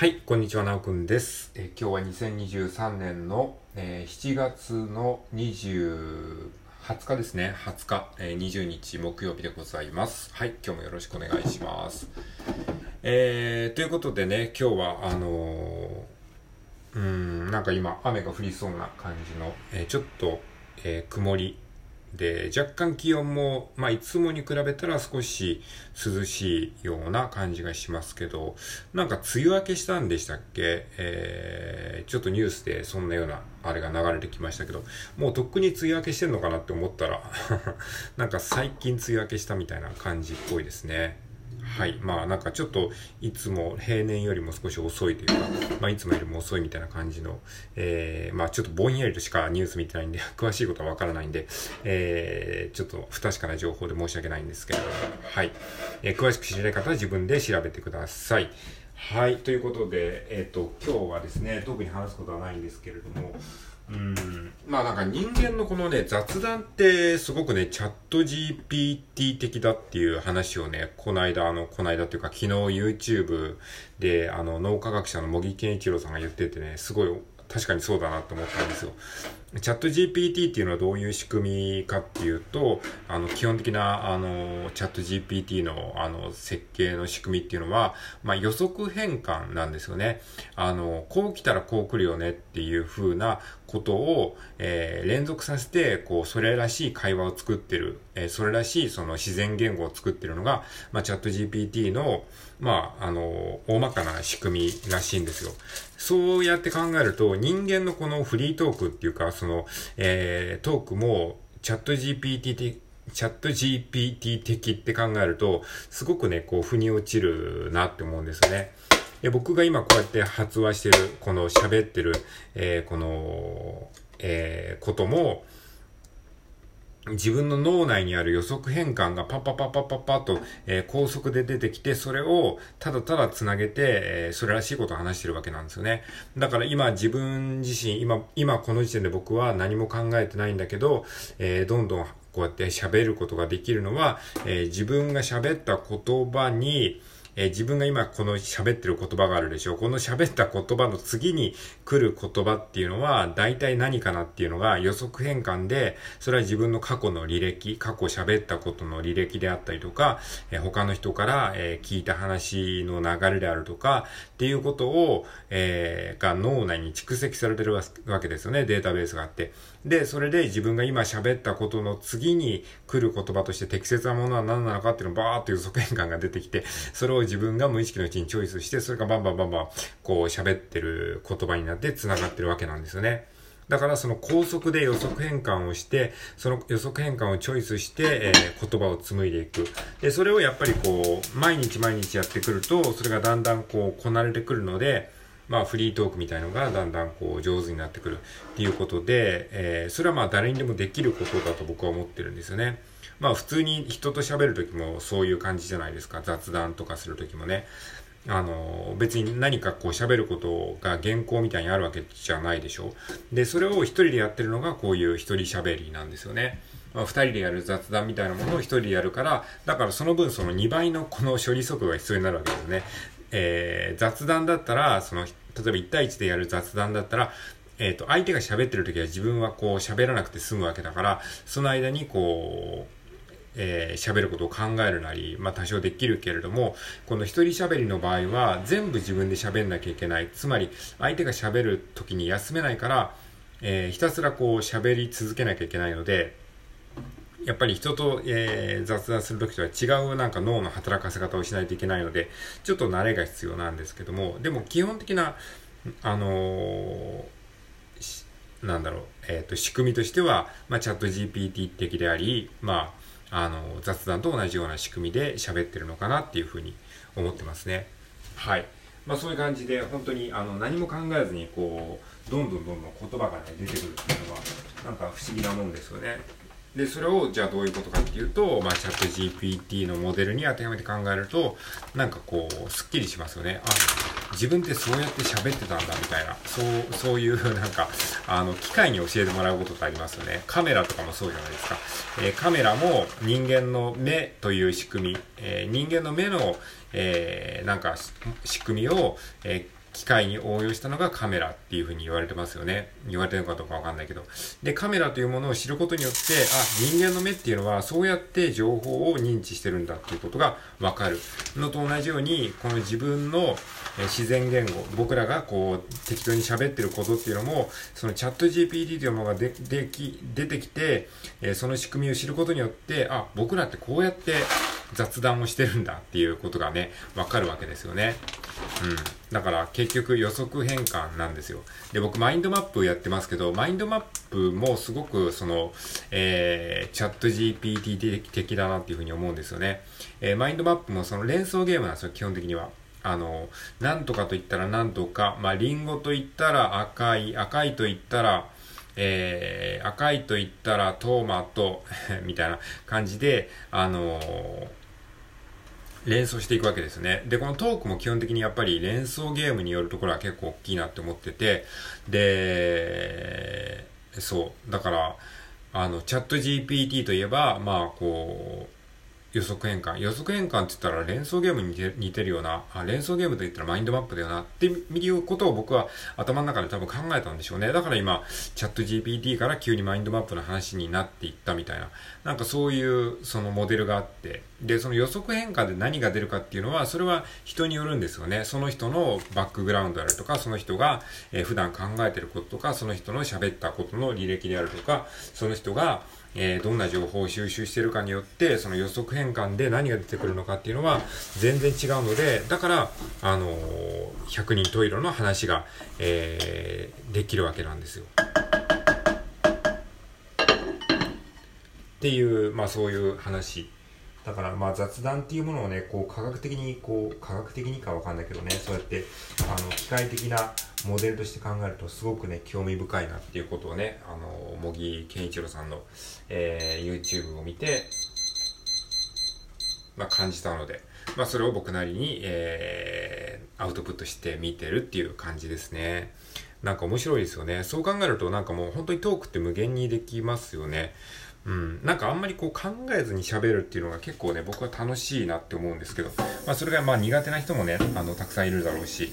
はい、こんにちは、なおくんです。え今日は2023年の、えー、7月の20、20日ですね。20日、えー、20日木曜日でございます。はい、今日もよろしくお願いします。えー、ということでね、今日は、あのー、うん、なんか今、雨が降りそうな感じの、え、ちょっと、え、曇りで、若干気温も、まあ、いつもに比べたら少し涼しいような感じがしますけど、なんか梅雨明けしたんでしたっけ？えー、ちょっとニュースでそんなようなあれが流れてきましたけど、もうとっくに梅雨明けしてんのかなって思ったら なんか最近梅雨明けしたみたいな感じっぽいですね。はい。まあなんかちょっといつも平年よりも少し遅いというか、まあいつもよりも遅いみたいな感じの、えー、まあちょっとぼんやりとしかニュース見てないんで、詳しいことはわからないんで、えー、ちょっと不確かな情報で申し訳ないんですけれども、はい。えー、詳しく知りたい方は自分で調べてください。はい。ということで、えっ、ー、と、今日はですね、特に話すことはないんですけれども、うん。まあなんか人間のこのね、雑談ってすごくね、チャット GPT 的だっていう話をね、この間、あの、この間っていうか昨日 YouTube で、あの、脳科学者の茂木健一郎さんが言っててね、すごい確かにそうだなと思ったんですよ。チャット GPT っていうのはどういう仕組みかっていうと、あの、基本的な、あの、チャット GPT の、あの、設計の仕組みっていうのは、まあ、予測変換なんですよね。あの、こう来たらこう来るよねっていう風なことを、えー、連続させて、こう、それらしい会話を作ってる、えー、それらしいその自然言語を作ってるのが、まあ、チャット GPT の、まあ、あの、大まかな仕組みらしいんですよ。そうやって考えると、人間のこのフリートークっていうか、その、えー、トークも、チャット GPT 的、チャット GPT 的って考えると、すごくね、こう、腑に落ちるなって思うんですよね。で僕が今こうやって発話してる、この喋ってる、えー、この、えー、ことも、自分の脳内にある予測変換がパッパッパッパッパッパッと、えー、高速で出てきて、それをただただ繋げて、えー、それらしいことを話してるわけなんですよね。だから今自分自身、今、今この時点で僕は何も考えてないんだけど、えー、どんどんこうやって喋ることができるのは、え、自分が喋った言葉に、えー、自分が今この喋ってる言葉があるでしょう。この喋った言葉の次に来る言葉っていうのは、大体何かなっていうのが予測変換で、それは自分の過去の履歴、過去喋ったことの履歴であったりとか、えー、他の人から、えー、聞いた話の流れであるとか、っていうことを、えー、が脳内に蓄積されてるわけですよね。データベースがあって。で、それで自分が今喋ったことの次に来る言葉として適切なものは何なのかっていうのをバーっと予測変換が出てきて、それを自分が無意識のうちにチョイスして、それがバンバンバンバン、こう喋ってる言葉になって繋がってるわけなんですよね。だからその高速で予測変換をして、その予測変換をチョイスして、えー、言葉を紡いでいく。で、それをやっぱりこう、毎日毎日やってくると、それがだんだんこう、こなれてくるので、まあ、フリートークみたいのがだんだんこう上手になってくるっていうことで、えー、それはまあ誰にでもできることだと僕は思ってるんですよね。まあ普通に人と喋るときもそういう感じじゃないですか。雑談とかするときもね。あの、別に何かこう喋ることが原稿みたいにあるわけじゃないでしょ。で、それを一人でやってるのがこういう一人喋りなんですよね。まあ、二人でやる雑談みたいなものを一人でやるから、だからその分その2倍のこの処理速度が必要になるわけですよね。えー、雑談だったら、その、例えば1対1でやる雑談だったら、えっ、ー、と、相手が喋ってる時は自分はこう喋らなくて済むわけだから、その間にこう、えー、喋ることを考えるなり、まあ多少できるけれども、この一人喋りの場合は全部自分で喋んなきゃいけない。つまり、相手が喋る時に休めないから、えー、ひたすらこう喋り続けなきゃいけないので、やっぱり人と、えー、雑談するときとは違うなんか脳の働かせ方をしないといけないので、ちょっと慣れが必要なんですけども、でも基本的な、あのー、なんだろう、えっ、ー、と、仕組みとしては、まあ、チャット GPT 的であり、まあ、あの、雑談と同じような仕組みで喋ってるのかなっていうふうに思ってますね。はい。まあそういう感じで、本当にあの何も考えずに、こう、どんどんどんどん言葉がね、出てくるっていうのは、なんか不思議なもんですよね。で、それを、じゃあどういうことかっていうと、まあ、チャット GPT のモデルに当てはめて考えると、なんかこう、すっきりしますよね。あ、自分ってそうやって喋ってたんだ、みたいな。そう、そういう、なんか、あの、機械に教えてもらうことってありますよね。カメラとかもそうじゃないですか。えー、カメラも人間の目という仕組み、えー、人間の目の、えー、なんか、仕組みを、えー機械に応用したのがカメラっていうふうに言われてますよね。言われてるのかどうかわかんないけど。で、カメラというものを知ることによって、あ、人間の目っていうのはそうやって情報を認知してるんだっていうことがわかるのと同じように、この自分の自然言語、僕らがこう適当に喋ってることっていうのも、そのチャット GPT というものがで、でき、出てきて、その仕組みを知ることによって、あ、僕らってこうやって雑談をしてるんだっていうことがね、わかるわけですよね。うん。だから結局予測変換なんですよ。で、僕マインドマップやってますけど、マインドマップもすごくその、えー、チャット GPT 的だなっていうふうに思うんですよね。えー、マインドマップもその連想ゲームなんですよ、基本的には。あの、なんとかと言ったらなんとか、まあ、リンゴと言ったら赤い、赤いと言ったら、えー、赤いと言ったらトーマト みたいな感じで、あのー連想していくわけですね。で、このトークも基本的にやっぱり連想ゲームによるところは結構大きいなって思ってて、で、そう。だから、あの、チャット GPT といえば、まあ、こう、予測変換。予測変換って言ったら連想ゲームに似てるような、あ、連想ゲームと言ったらマインドマップだよなっていうことを僕は頭の中で多分考えたんでしょうね。だから今、チャット GPT から急にマインドマップの話になっていったみたいな、なんかそういうそのモデルがあって、で、その予測変換で何が出るかっていうのは、それは人によるんですよね。その人のバックグラウンドであるとか、その人が、え、普段考えてることとか、その人の喋ったことの履歴であるとか、その人が、えー、どんな情報を収集しているかによって、その予測変換で何が出てくるのかっていうのは全然違うので、だから、あのー、百人十色の話が、えー、できるわけなんですよ。っていう、まあそういう話。だからまあ雑談っていうものをね、こう科学的に、こう科学的にかわかんないけどね、そうやって、あの、機械的なモデルとして考えるとすごくね、興味深いなっていうことをね、あの、茂木健一郎さんの、えー、YouTube を見て、まあ感じたので、まあそれを僕なりに、えー、アウトプットして見てるっていう感じですね。なんか面白いですよね。そう考えるとなんかもう本当にトークって無限にできますよね。うん、なんかあんまりこう考えずに喋るっていうのが結構ね、僕は楽しいなって思うんですけど、まあそれがまあ苦手な人もね、あの、たくさんいるだろうし、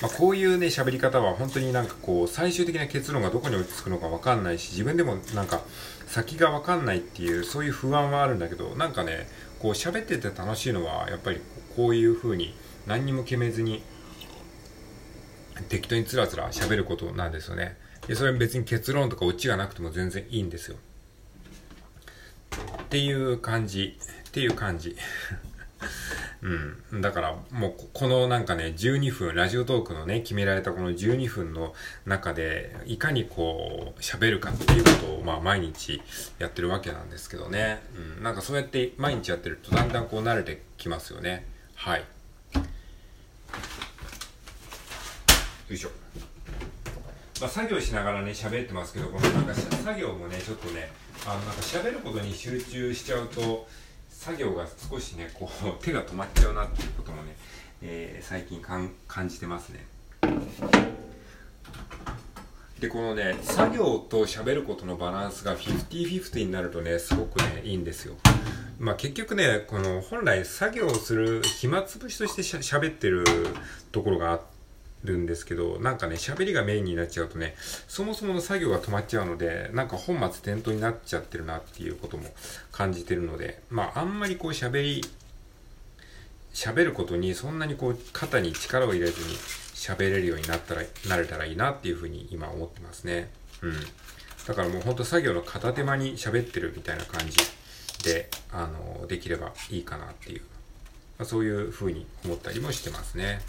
まあこういうね、喋り方は本当になんかこう、最終的な結論がどこに落ち着くのかわかんないし、自分でもなんか先がわかんないっていう、そういう不安はあるんだけど、なんかね、こう喋ってて楽しいのは、やっぱりこういう風に何にも決めずに、適当につらつら喋ることなんですよね。で、それ別に結論とかオチがなくても全然いいんですよ。っていう感じ。っていう感じ。うん。だから、もう、このなんかね、12分、ラジオトークのね、決められたこの12分の中で、いかにこう、喋るかっていうことを、まあ、毎日やってるわけなんですけどね。うん。なんかそうやって毎日やってると、だんだんこう慣れてきますよね。はい。よいしょ。まあ、作業しながらね喋ってますけどこのなんか作業もねちょっとねあのなんか喋ることに集中しちゃうと作業が少しねこう 手が止まっちゃうなっていうこともね、えー、最近感じてますね。でこのね作業と喋ることのバランスが50-50になるとねすごくねいいんですよ。まあ結局ねこの本来作業をする暇つぶしとしてしゃ喋ってるところがあってるんですけど、なんかね、喋りがメインになっちゃうとね、そもそもの作業が止まっちゃうので、なんか本末転倒になっちゃってるなっていうことも感じてるので、まあ、あんまりこう喋り、喋ることにそんなにこう肩に力を入れずに喋れるようになったら、なれたらいいなっていうふうに今思ってますね。うん。だからもうほんと作業の片手間に喋ってるみたいな感じで、あの、できればいいかなっていう、まあ、そういうふうに思ったりもしてますね。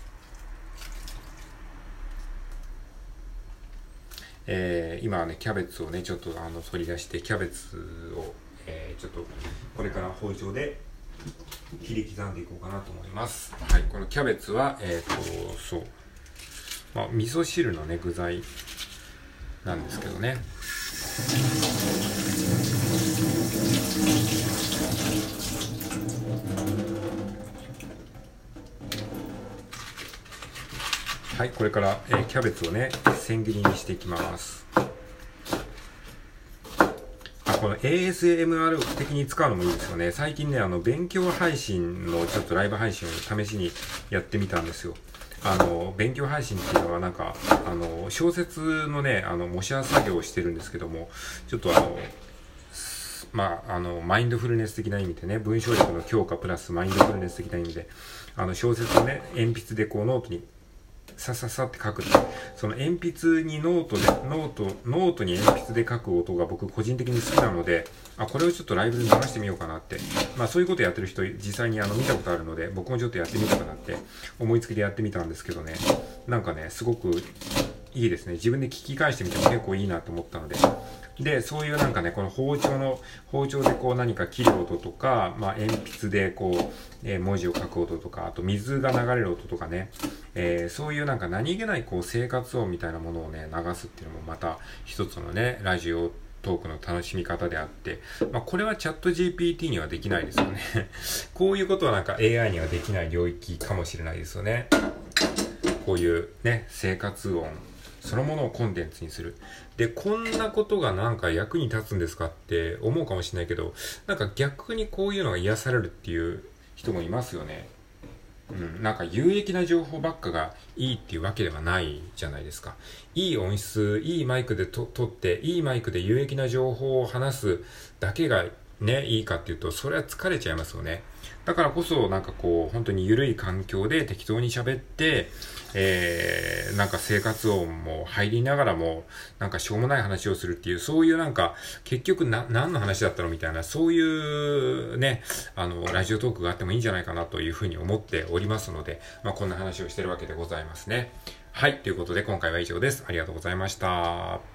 えー、今はね、キャベツをね、ちょっとあの取り出して、キャベツを、えー、ちょっとこれから包丁で切り刻んでいこうかなと思います。はい、このキャベツは、えっ、ー、と、そう、まあ、味噌汁のね、具材なんですけどね。はい、これから、えー、キャベツをね、千切りにしていきます。あ、この ASMR 的に使うのもいいですよね。最近ね、あの、勉強配信のちょっとライブ配信を試しにやってみたんですよ。あの、勉強配信っていうのはなんか、あの、小説のね、あの、模写作業をしてるんですけども、ちょっとあの、まあ、あの、マインドフルネス的な意味でね、文章力の強化プラスマインドフルネス的な意味で、あの、小説をね、鉛筆でこうノートにさささって書くって、その鉛筆にノートで、ノート、ノートに鉛筆で書く音が僕個人的に好きなので、あ、これをちょっとライブで流してみようかなって。まあそういうことやってる人実際にあの見たことあるので、僕もちょっとやってみたかなって思いつきでやってみたんですけどね、なんかね、すごくいいですね。自分で聞き返してみても結構いいなと思ったので。で、そういうなんかね、この包丁の、包丁でこう何か切る音とか、まあ鉛筆でこう、えー、文字を書く音とか、あと水が流れる音とかね、えー、そういうなんか何気ないこう生活音みたいなものをね、流すっていうのもまた一つのね、ラジオトークの楽しみ方であって、まあ、これはチャット GPT にはできないですよね こういうことはなんか AI にはできない領域かもしれないですよね。こういうね、生活音そのものをコンテンツにする。で、こんなことがなんか役に立つんですかって思うかもしれないけど、なんか逆にこういうのが癒されるっていう人もいますよね。うん、なんか有益な情報ばっかがいいっていうわけではないじゃないですか。いい音質、いいマイクでと撮って、いいマイクで有益な情報を話すだけがね、いいかっていうと、それは疲れちゃいますよね。だからこそ、なんかこう、本当に緩い環境で適当に喋って、えー、なんか生活音も入りながらも、なんかしょうもない話をするっていう、そういうなんか、結局な、何の話だったのみたいな、そういうね、あの、ラジオトークがあってもいいんじゃないかなというふうに思っておりますので、まあこんな話をしてるわけでございますね。はい、ということで今回は以上です。ありがとうございました。